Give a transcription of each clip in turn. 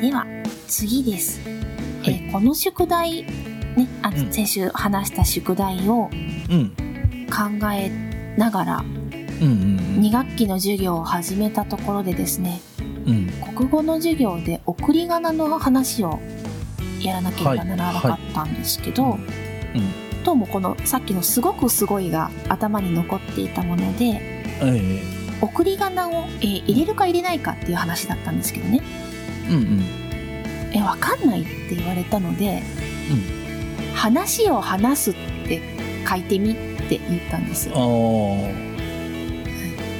では次です、はい。えーこの宿題ねあの、うん。先週話した宿題をうん。考えながらうんうん2学期の授業を始めたところでですねうん。うん国語の授業で送り仮名の話をやらなければならなかったんですけど、うん。どうもこのさっきの「すごくすごい」が頭に残っていたものでえ送り仮名を、えー入れるか入れないかっていう話だったんですけどね。えうんうん「えわかんない」って言われたので「話を話す」って書いてみって言ったんですよ。あー。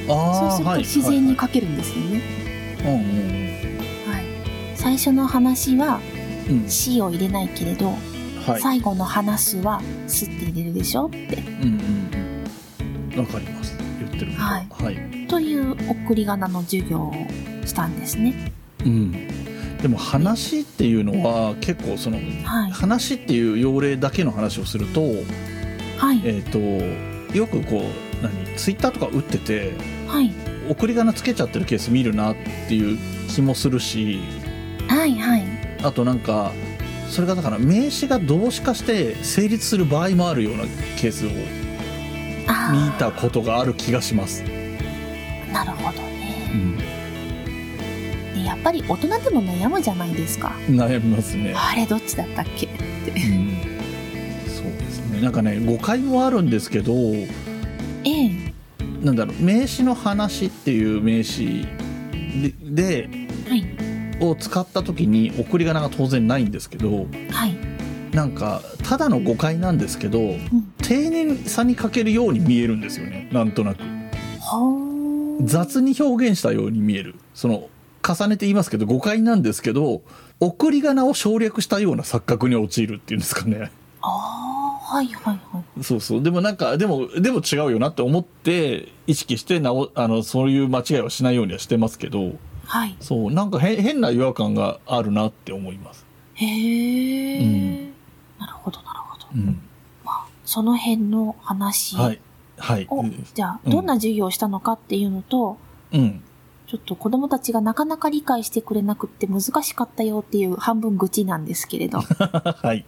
あーそうするとはい自然には書けるんですよね、いはいうん。はい。最初の話はうん。うん「し」を入れないけれど、はい。最後の「話す」は「す」って入れるでしょって。うんうんうん。わかります。言ってるはい。はい。という送り仮名の授業をしたんですね。うんでも話っていうのは結構そのはい。話っていう用例だけの話をするとはい。えっ、とよくこう何ツイッターとか打っててはい。送り仮名つけちゃってるケース見るなっていう気もするしはいはい。あとなんかそれがだから名詞が動詞化して成立する場合もあるようなケースをあ見たことがある気がします。あなるほどうねん、でやっぱり大人でも悩むじゃないですか。悩みますね。あれどっちだったっけ？って。うん、そうですね。なんかね誤解もあるんですけど、ええ。なんだろう名詞の話っていう名詞でではい。を使った時に送り仮名が当然ないんですけど、はい。なんかただの誤解なんですけど、うん。丁寧さに欠けるように見えるんですよね。なんとなく。ほー雑に表現したように見える。その重ねて言いますけど誤解なんですけど送り仮名を省略したような錯覚に陥るっていうんですかね。ああはいはいはいそうそう。でもなんか、でも、でも違うよなって思って、意識してなお、あの、そういう間違いはしないようにはしてますけど、はいそう、なんか変変な違和感があるなって思います。へえ、うんなるほどなるほどうん。その辺の話を、はい。はい。じゃあうんどんな授業をしたのかっていうのと、うん。ちょっと子供たちがなかなか理解してくれなくって難しかったよっていう半分愚痴なんですけれど。は はい。い。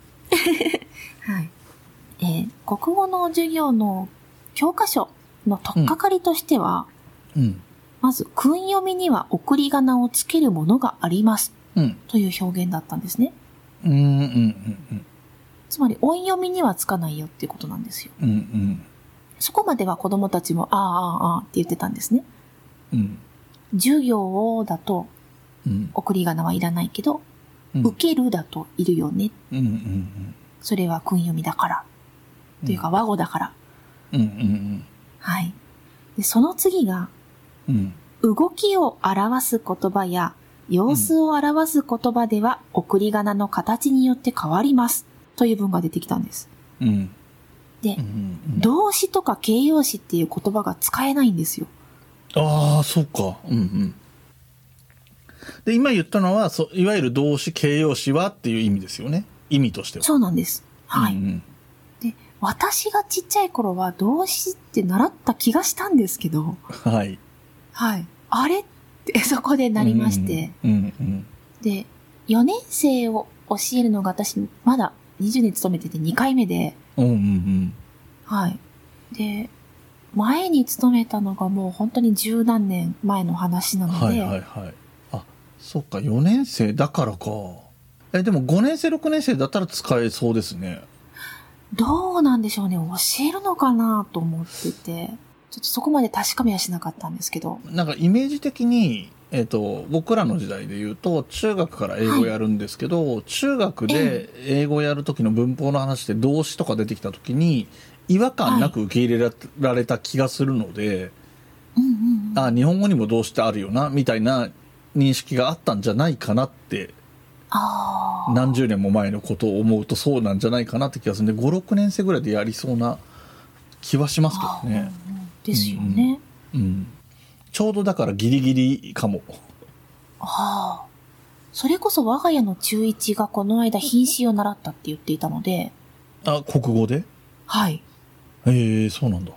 えー国語の授業の教科書の取っかかりとしては、うん。まず、訓読みには送り仮名をつけるものがありますうん。という表現だったんですね。うん。うん。うん。つまり、音読みにはつかないよっていうことなんですよ。うん。うん。そこまでは子供たちも、ああ、ああ、ああって言ってたんですね。うん。授業をだとうん。送り仮名はいらないけど、うん。受けるだといるよね。うん。うん。それは訓読みだから。というか和語だから。うん。うん。はい。で、その次が、うん。動きを表す言葉や様子を表す言葉では送り仮名の形によって変わります。という文が出てきたんです。うん。でう、ん。動詞とか形容詞っていう言葉が使えないんですよ。ああ、そうか。うんうん。で、今言ったのは、そいわゆる動詞、形容詞はっていう意味ですよね。意味としては。そうなんです。はい。うんで、私がちっちゃい頃は動詞って習った気がしたんですけど、うん、はい。はい。あれって そこでなりまして、うんうん。で、4年生を教えるのが私、まだ20年勤めてて2回目で、うんうんうん。はい。で、前に勤めたのがもう本当に十何年前の話なので、はいはいはい。あ、そっか、4年生だからか。え、でも5年生、6年生だったら使えそうですね。どうなんでしょうね、教えるのかなと思ってて、ちょっとそこまで確かめはしなかったんですけど、なんかイメージ的に、えっ、と、僕らの時代で言うと、中学から英語やるんですけど、中学で英語やる時の文法の話で動詞とか出てきた時に、違和感なく受け入れられた気がするので、うんうんうん。あ日本語にも動詞ってあるよな、みたいな認識があったんじゃないかなって。何十年も前のことを思うとそうなんじゃないかなって気がするんで、5、6年生ぐらいでやりそうな気はしますけどね。ですよね。うん。ちょうどだからギリギリかも。ああ。それこそ我が家の中1がこの間品詞を習ったって言っていたので、あ、国語で？はい。へえそうなんだ。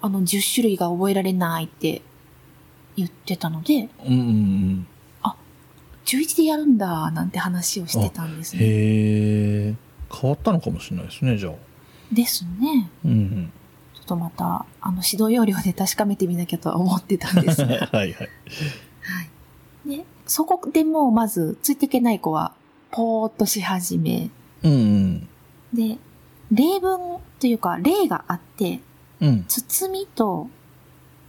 あの10種類が覚えられないって言ってたので、うんうん10中1でやるんだ、なんて話をしてたんですね。へえ変わったのかもしれないですねじゃあですね。うんちょっとまた、あの、指導要領で確かめてみなきゃとは思ってたんですうんが。はいはいはい。で、そこでもうまず、ついていけない子は、ぽーっとし始め、うんうんで、例文というか、例があって、うん包みと、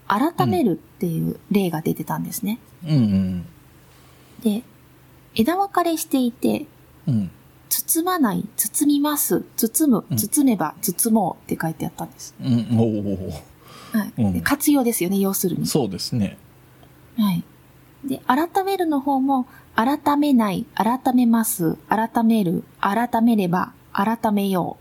改めるっていう例が出てたんですね。うんうんで、枝分かれしていて、うん包まない、包みます、包むう、ん包めば、包もうって書いてあったんです。うんおおはい。うんで活用ですよね、要するに。そうですねはい。で、改めるの方も、改めない、改めます、改める、改めれば、改めよ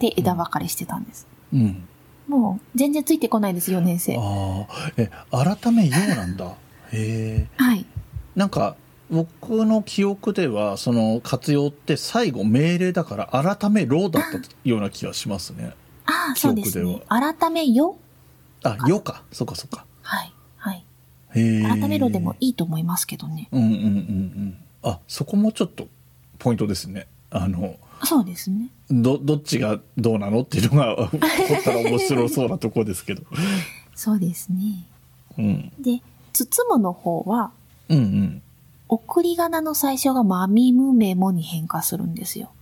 うって枝分かれしてたんです。うんもう、全然ついてこないです、4年生。ああえ改めようなんだへえはい。なんか僕の記憶ではその活用って最後命令だから改めろだったような気がしますねああ、記そう憶ですね。改めよ。あよかそっかそっかはい。はい。へえ改めろでもいいと思いますけどね。うんうんうんうんあそこもちょっとポイントですねあのそうですね。どどっちがどうなのっていうのが起こったら面白そうなとこですけど、そうですね。うん、で、包むの方は、うんうん送り仮名の最初がまみむめもに変化するんですよ。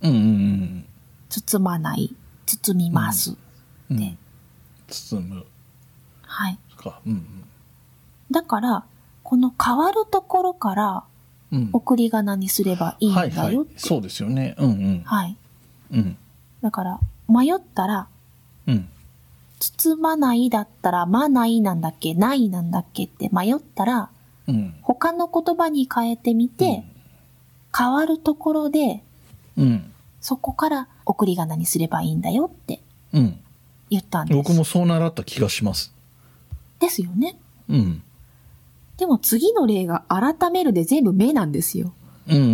うんうんうん包まない、包みます。うんで包むはい。かうんだから、この変わるところからうんうん送り仮名にすればいいんだはいはい。よって。そうですよね。うんうん。はい。うん。だから、迷ったら、うん。包まないだったら、まないなんだっけ、ないなんだっけって迷ったら、うん。他の言葉に変えてみて、変わるところで、うん。そこから送り仮名にすればいいんだよってうん。言ったんです。僕もそう習った気がします。ですよね。うんでも次の例が改めるで全部目なんですよ。うんうんうんう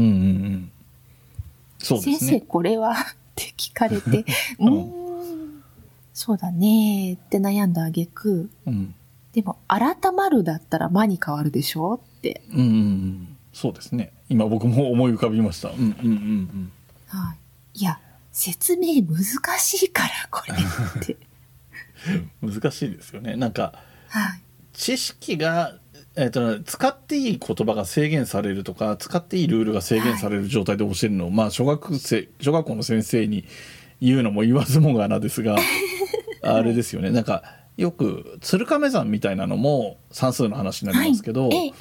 んそうで先生、すねこれはって聞かれて、ううんそうだねーって悩んだ挙句、うんでも、改まるだったら間に変わるでしょって。うんうんうんそうですね今僕も思い浮かびましたうんうんうんはい。いや、説明難しいから、これって。う ん難しいですよねなんかはい。知識が、えっと使っていい言葉が制限されるとか使っていいルールが制限される状態で教えるのを、まあ小学生小学校の先生に言うのも言わずもがなですが あれですよねなんかよく鶴亀山みたいなのも算数の話になりますけど、はい。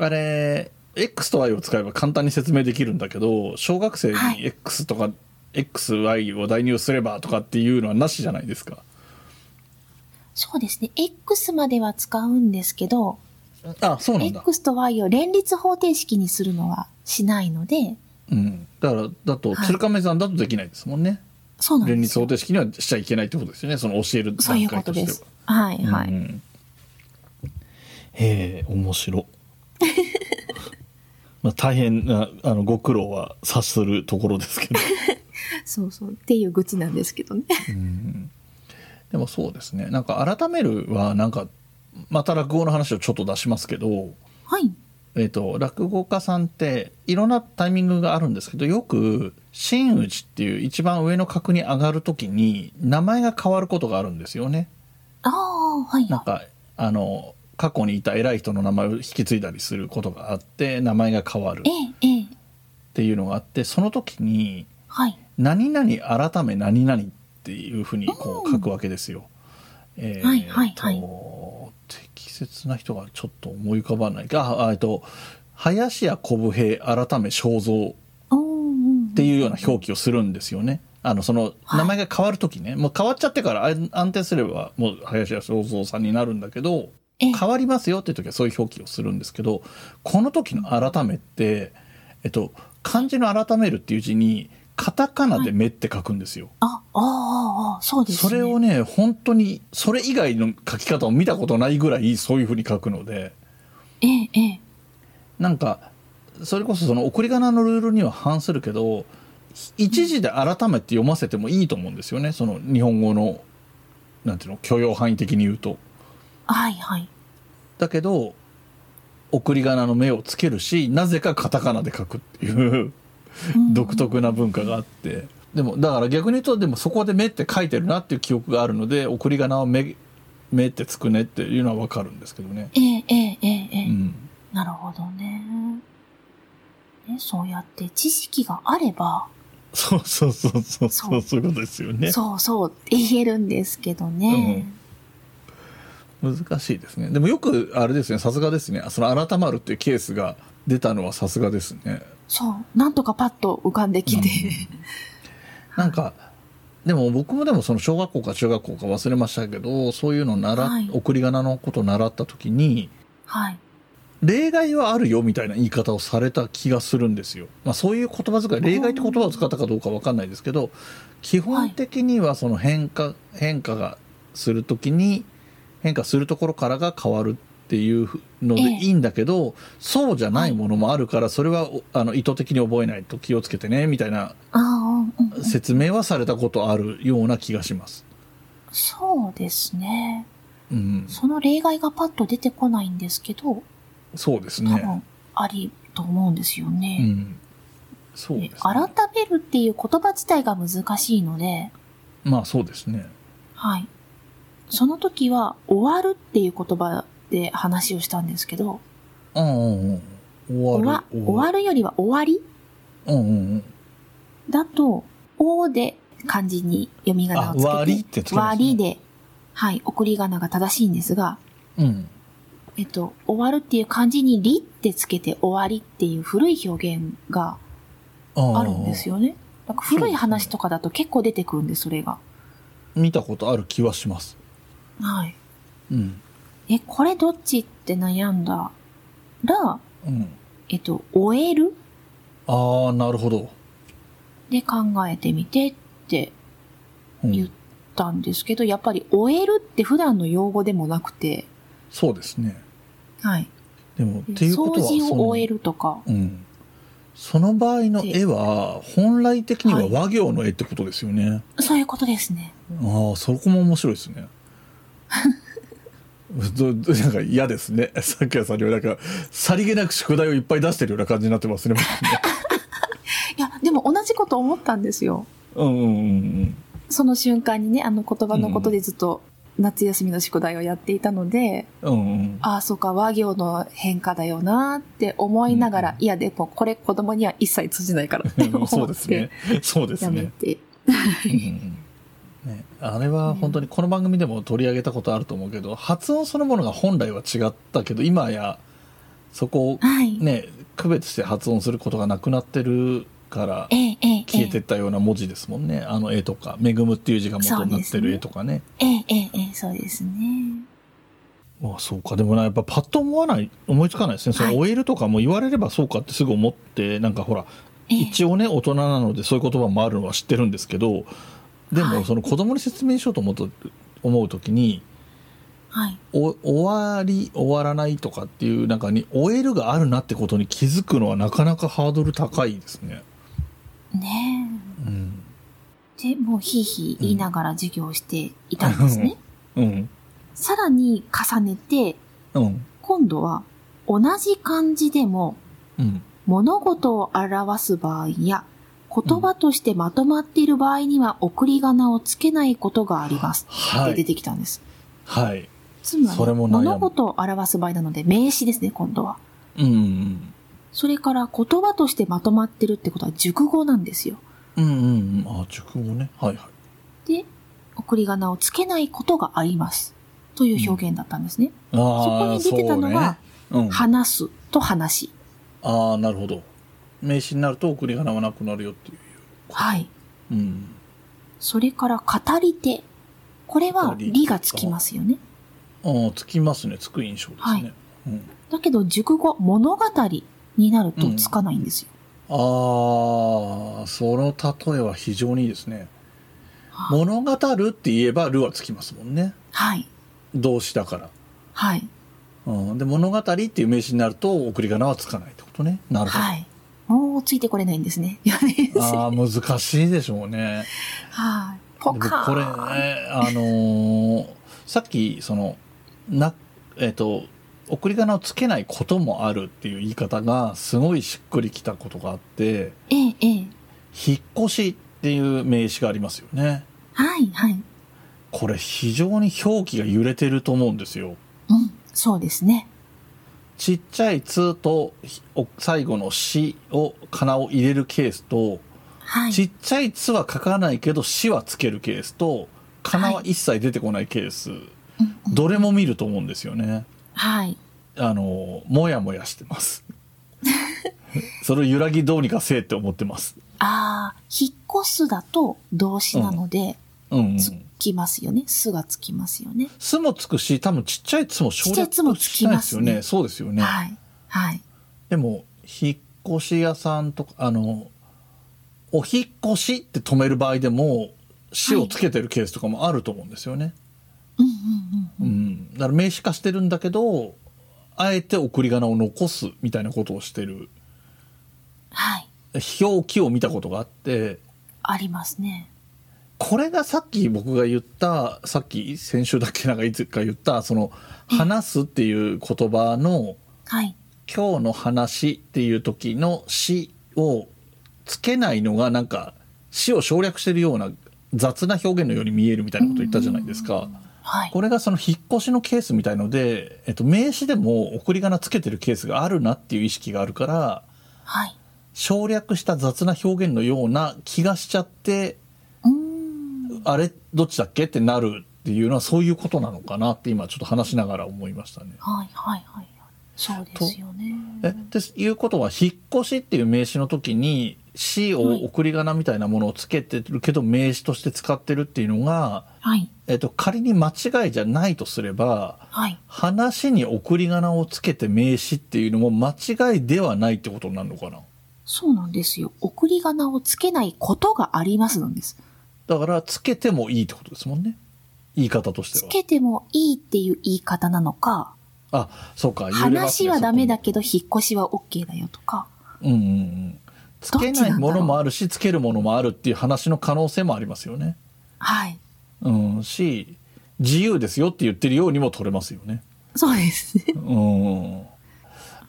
あれ X と Y を使えば簡単に説明できるんだけど小学生にはい X とか、XY を代入すればとかっていうのはなしじゃないですか。そうですね。X までは使うんですけど、あそうなんだ。X と Y を連立方程式にするのはしないので、うん、だからだとはい鶴亀山だとできないですもんね。そうなん連ですよ。立方程式にはしちゃいけないってことですよねその教えるそういう段階としてことです。はい、は。はい。うんうんへえ面白。まあ大変なあのご苦労は察するところですけど。そうそう。っていう愚痴なんですけどね。うんでもそうですねなんか改めるはなんかまた落語の話をちょっと出しますけど、はい。えっと落語家さんっていろんなタイミングがあるんですけどよく真打ちっていう一番上の格に上がるときに名前が変わることがあるんですよね。ああ、はい。なんかあの過去にいた偉い人の名前を引き継いだりすることがあって名前が変わるえっ。ていうのがあってその時にはい。「何々改め何々」っていうふうにこう書くわけですよ。えーはいはいはい切な人がちょっと思い浮かばないがあえっと林家小武平改め正蔵おーうん。っていうような表記をするんですよね。あのそのはい名前が変わる時ね、もう変わっちゃってからあ安定すればもう林家正蔵さんになるんだけどええ変わりますよっていう時はそういう表記をするんですけどこの時の改めって、えっと、漢字の改めるっていう字にカタカナで「目」って書くんですよ。あ、ああ、ああ、そうですね。それをね本当にそれ以外の書き方を見たことないぐらいそういうふうに書くのでええ、ええ。なんかそれこそその送り仮名のルールには反するけど一時で改めて読ませてもいいと思うんですよねその日本語のなんていうの許容範囲的に言うと。はい、はい。だけど送り仮名の目をつけるしなぜかカタカナで書くっていううん独特な文化があって。でもだから逆に言うとでもそこで「目」って書いてるなっていう記憶があるので送り仮名は目「目」ってつくねっていうのは分かるんですけどね。ええええええ、うん、なるほどねね。そうやって知識があればそうそうそうそうそうそういうことですよね。そうそう言えるんですけどね。うん、難しいですね。でもよくあれですねさすがですねその改まるっていうケースが出たのはさすがですね。そう。なんとかパッと浮かんできて。なんか、でも僕もでもその小学校か中学校か忘れましたけど、そういうの習っ、はい送り仮名のことを習った時に、はい。例外はあるよみたいな言い方をされた気がするんですよ。まあそういう言葉遣い、例外って言葉を使ったかどうかわかんないですけど、基本的にはその変化、変化がするときに、変化するところからが変わるっていうのでええいいんだけど、そうじゃないものもあるから、それはおあの意図的に覚えないと気をつけてね、みたいな説明はされたことあるような気がします。そうですね。うん。その例外がパッと出てこないんですけど、そうですね。多分ありと思うんですようね。ん。そうです、ね。改めるっていう言葉自体が難しいので、まあそうですね。はい。その時は、終わるっていう言葉で話をしたんですけど、うんうんうん。終終わわる。終わるよりは終わり？うんうんうん。だと、おで漢字に読み仮名をつけて、あ割りってつけますね割りで、はい、送り仮名が正しいんですが、うん。えっと、終わるっていう漢字にりってつけて終わりっていう古い表現がああるんですよね。なんか古い話とかだと結構出てくるんで、それが。見たことある気はします。はい。うん。え、これどっちって悩んだら、うん。えっと、終える？ああ、なるほど。で考えてみてってうん言ったんですけど、やっぱり終えるって普段の用語でもなくて、そうですね。はい。でも、っていうこと掃は、除を終える。るとか、うん。その場合の絵は、本来的にははい和行の絵ってことですよね。そういうことですね。ああ、そこも面白いですね。なんか嫌ですね。さっきはさんにはなんか、さりげなく宿題をいっぱい出してるような感じになってますね。いや、でも同じこと思ったんですよ。うんうんうんうん。その瞬間にね、あの言葉のことでずっと夏休みの宿題をやっていたので、うんうん。ああ、そうか、和行の変化だよなって思いながら、うんいや、でもこれ子供には一切通じないからって思って、そうですね。そうですやめね。て。うんうんね、あれは本当にこの番組でも取り上げたことあると思うけど、発音そのものが本来は違ったけど今やそこをはい。ね区別して発音することがなくなってるからええ、ええ、消えてったような文字ですもんね、あの絵とか「恵む」っていう字が元になってる絵とかね。ええ、ええ、ええ、そうですね。あそうか。でもなやっぱパッと思わない思いつかないですね。終えるとかも言われればそうかってすぐ思ってなんかほらええ、一応ね大人なのでそういう言葉もあるのは知ってるんですけどではいもその子供に説明しようと思うと思う時にはい。お終わり終わらないとかっていう中に終えるがあるなってことに気づくのはなかなかハードル高いですね。ねうん。え。で、もうひいひい言いながら授業をしていたんですね。うん。さらに重ねて、うん。今度は同じ漢字でもうん。物事を表す場合や言葉としてまとまっている場合には送り仮名をつけないことがあります。はい。って出てきたんです。はい。つまり、物事を表す場合なので名詞ですね、今度は。うんうんそれから言葉としてまとまってるってことは熟語なんですよ。うん。うんうんうん。あ、熟語ね。はいはい。で、送り仮名をつけないことがあります。という表現だったんですね。ああ、そこに出てたのが、ね、うん。話すと話。ああ、なるほど。名詞になると送り仮名はなくなるよっていう。はい。うん。それから語り手。これは語り理がつきますよね。ああ、つきますね。つく印象ですね。はいうん。だけど熟語、物語になるとつかないんですよ。ああ、その例えは非常にいいですね。はい物語るって言えば、るはつきますもんね。はい。動詞だから。はい。うん、で、物語っていう名詞になると、送り仮名はつかないってことね。なるほど。はい。もうついてこれないんですね。ああ、難しいでしょうね。はい。ポでカーン。これね、あのーさっき、その、な、えっ、と、送り仮名をつけないこともあるっていう言い方がすごいしっくりきたことがあってええ、ええ。引っ越しっていう名詞がありますよねはい、はい。これ非常に表記が揺れてると思うんですようん、そうですね。ちっちゃい「つ」と最後の「し」を仮名を入れるケースとはい。ちっちゃい「つ」は書かないけど「し」はつけるケースと仮名は一切出てこないケース、うんうんどれも見ると思うんですよね。はい。あのもやもやしてます。それを揺らぎどうにかせえって思ってます。ああ、引っ越すだと動詞なので、うん、うん、つきますよね。すがつきますよね。すもつくし多分ちっちゃい「つ」も省略つしないですよきますねねそうですよね、はい。はい。でも引っ越し屋さんとかあのお引っ越しって止める場合でも「し」をつけてるケースとかもあると思うんですよね、うんうんうんううん。ん、だから名詞化してるんだけどあえて送り仮名を残すみたいなことをしてるはい。表記を見たことがあってありますね。これがさっき僕が言ったさっき先週だっけなんかいつか言ったその「話す」っていう言葉のはい。「今日の話」っていう時の「し」をつけないのがなんか「し」を省略してるような雑な表現のように見えるみたいなこと言ったじゃないですか。はい。これがその引っ越しのケースみたいので、えっと、名詞でも送り仮名つけてるケースがあるなっていう意識があるからはい。省略した雑な表現のような気がしちゃって。あれどっちだっけ？ってなるっていうのはそういうことなのかなって今ちょっと話しながら思いましたね。はいはいはい。そうですよね。えっていうことは引っ越しっていう名詞の時に「し」を送り仮名みたいなものをつけてるけど名詞として使ってるっていうのが、はい。えっと、仮に間違いじゃないとすればはい。話に送り仮名をつけて名詞っていうのも間違いではないってことになるのかな？そうなんですよ。送り仮名をつけないことがありますなんです。だからつけてもいいってことですもんね言い方としては。つけてもいいっていう言い方なのか、あそうか話はダメだけど引っ越しは OK だよとか。うんうんうんつけないものもあるしつけるものもあるっていう話の可能性もありますよね。はい。うん、し自由ですよって言ってるようにも取れますよね。そうですね。うん。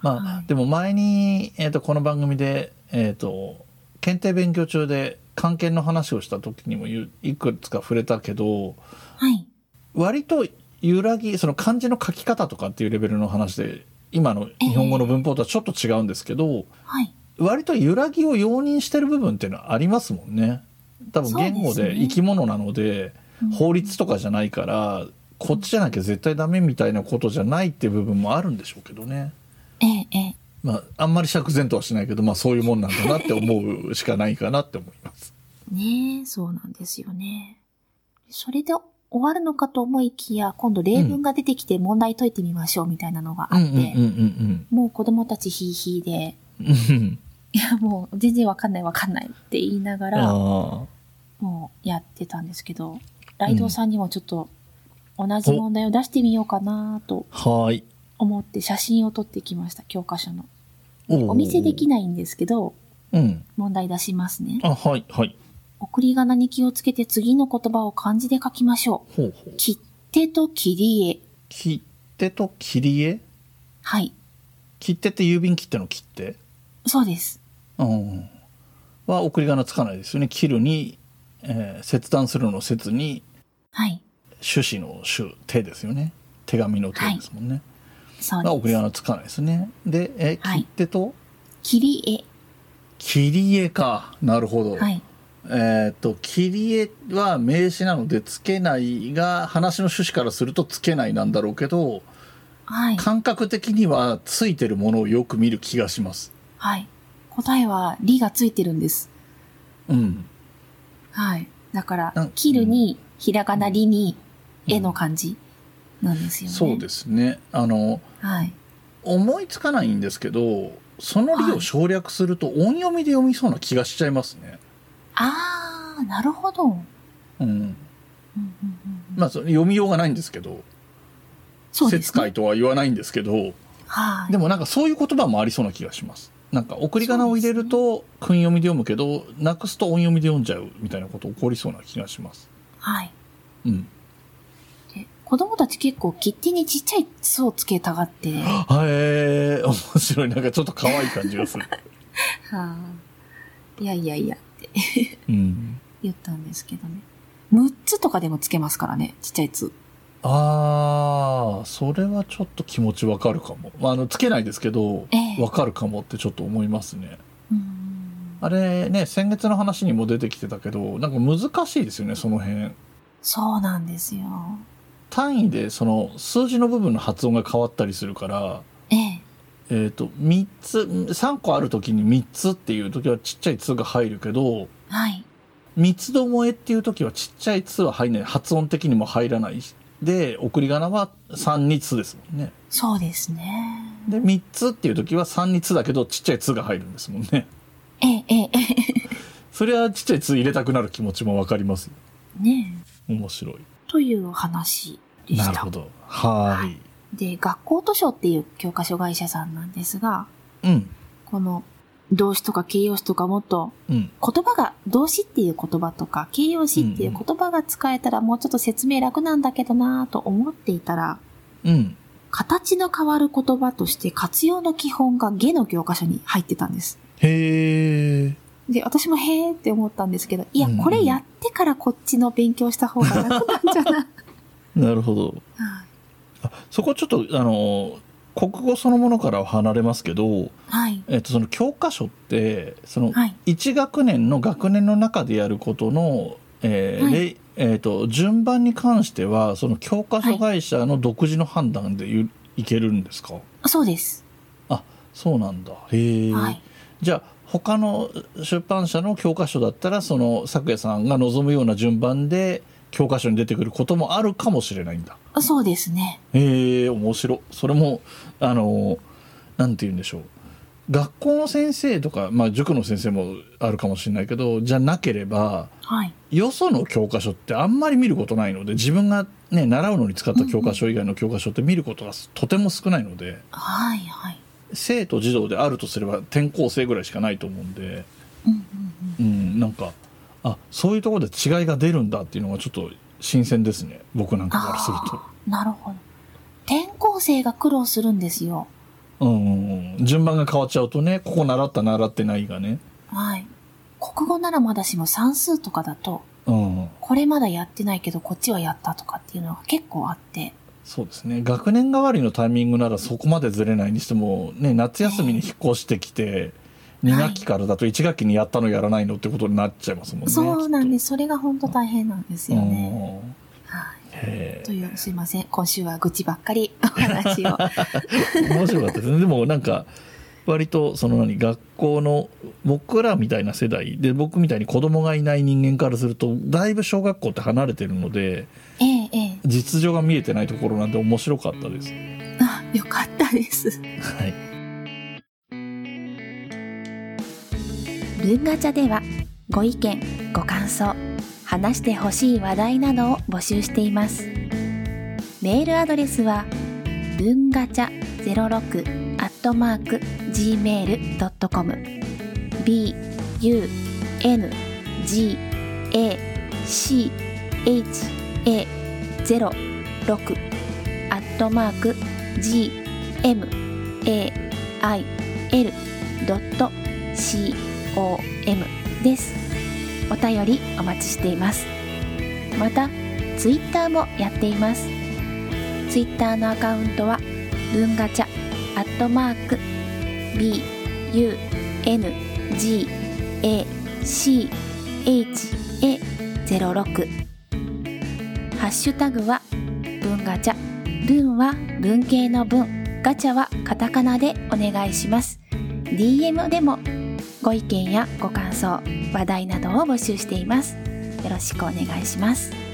まあ、はいでも前に、えー、とこの番組で、えー、と検定勉強中で関係の話をした時にもゆいくつか触れたけどはい。割と揺らぎその漢字の書き方とかっていうレベルの話で今の日本語の文法とはちょっと違うんですけど、はい。割と揺らぎを容認してる部分っていうのはありますもんね。多分言語で生き物なのでうん法律とかじゃないからこっちじゃなきゃ絶対ダメみたいなことじゃないっていう部分もあるんでしょうけどね。ええ、ええ。まあ、あんまり釈然とはしないけど、まあそういうもんなんだなって思うしかないかなって思います。ねえ、そうなんですよね。それで終わるのかと思いきや、今度例文が出てきて問題解いてみましょうみたいなのがあって、うんもう子供たちヒーヒーで。いやもう全然わかんないわかんないって言いながら、あもうやってたんですけど、ライドウさんにもちょっと同じ問題を出してみようかなと。思って写真を撮ってきました、教科書の。おお見せできない。んですけど、うん。問題出しますね。あ、はい、はい。送り仮名に気をつけて次の言葉を漢字で書きましょう。ほうほう。切手と切り絵。切手と切り絵？はい。切手って郵便切手の切手？そうです。うん。は送り仮名つかないですよね。切るに、えー切断するの切に、はい。種子の種、手ですよね。手紙の手ですもんね。そうが送り。仮名つかないですね。で、え、はい切手と？切り切り絵か。なるほど。絵。はい。えっ、と、切り絵は名詞なのでつけないが、話の趣旨からするとつけないなんだろうけど、はい。感覚的にはついてるものをよく見る気がします。はい。答えは、りがついてるんです。うん。はい。だから切るに、ひらがなりに、絵の漢字なんですよね。そうですね。あの、はい。思いつかないんですけど、その理を省略すると音読みで読みそうな気がしちゃいますね。あー、なるほど。うんまあ、それ読みようがないんですけど、そうですね。節回とは言わないんですけど、はい。でもなんかそういう言葉もありそうな気がします。なんか送り仮名を入れると訓読みで読むけど、なくすと音読みで読んじゃうみたいなこと起こりそうな気がします。はい。うん。子供たち結構切手にちっちゃい「つ」をつけたがって、はあへえ面白い。なんかちょっと可愛い感じがする。あ、いやいやいやって。うん。言ったんですけどね。6つとかでもつけますからね、ちっちゃい「つああそれはちょっと気持ちわかるかも、まあ、あのつけないですけどええ。わかるかもってちょっと思いますね」あれね先月の話にも出てきてたけどなんか難しいですよねその辺。そうなんですよ。単位でその数字の部分の発音が変わったりするからええ。えー、と3つ3個ある時に3つっていう時はちっちゃい「つ」が入るけどはい。三つどもえっていう時はちっちゃい「つ」は入らない発音的にも入らないで送り仮名は3に「つ」ですもんねそうですね。で3つっていう時は3に「つ」だけどちっちゃい「つ」が入るんですもんねええ、ええ、え それはちっちゃい「つ」入れたくなる気持ちもわかります。ねえ。面白いというお話でした。なるほど。はーい。で、学校図書っていう教科書会社さんなんですが、うん。この動詞とか形容詞とかもっとうん。言葉が、動詞っていう言葉とか形容詞っていう言葉が使えたらもうちょっと説明楽なんだけどなぁと思っていたら、うん。形の変わる言葉として活用の基本が下の教科書に入ってたんです。へえで、私もへーって思ったんですけど、いやうん、これやってからこっちの勉強した方が楽なんじゃない？なるほどはいあそこちょっとあの国語そのものからは離れますけど、はい。えっと、その教科書ってそのはい。1学年の学年の中でやることの、えーはいえー、と順番に関してはその教科書会社の独自の判断でゆいけるんですか？そうです。あそうなんだへえ、はい。じゃあ他の出版社の教科書だったらその咲夜さんが望むような順番で教科書に出てくることもあるかもしれないんだそうですね。へえ面白いそれもあのなんて言うんでしょう学校の先生とか、まあ、塾の先生もあるかもしれないけどじゃなければはい。よその教科書ってあんまり見ることないので自分が、ね、習うのに使った教科書以外の教科書って見ることがとても少ないのではい。はい。生徒児童であるとすれば転校生ぐらいしかないと思うんで、うんうんうん。うん、なんかあそういうところで違いが出るんだっていうのがちょっと新鮮ですね僕なんかからすると。なるほど。転校生が苦労するんですよ。うんうんうん、順番が変わっちゃうとねここ習った習ってないがね、はい。国語ならまだしも算数とかだと、うん、これまだやってないけどこっちはやったとかっていうのが結構あって、そうですね学年代わりのタイミングならそこまでずれないにしても、ね、夏休みに引っ越してきて、2学期からだと1学期にやったのやらないのってことになっちゃいますもんね。そうなんですす。それが本当大変なんですよね。はい。へという、すいません。今週は愚痴ばっかりお話を。え面白かったですねでもなんか割とその何学校の僕らみたいな世代で僕みたいに子供がいない人間からするとだいぶ小学校って離れてるのでええ、ええ。実情が見えてないところなんで面白かったです。あ、よかったです。はい文ガチャではご意見ご感想話してほしい話題などを募集しています。メールアドレスは文ガチャ06アットマーク gmail.com b u n g a c h a 06アットマーク g m a i l ドット c OM です。お便りお待ちしています。また、ツイッターもやっています。ツイッターのアカウントは、文ガチャ、アットマーク、B, U, N, G, A, C, H, A, 06ハッシュタグは、文ガチャ、文は文系の文、ガチャはカタカナでお願いします。DM でもご意見やご感想、話題などを募集しています。よろしくお願いします。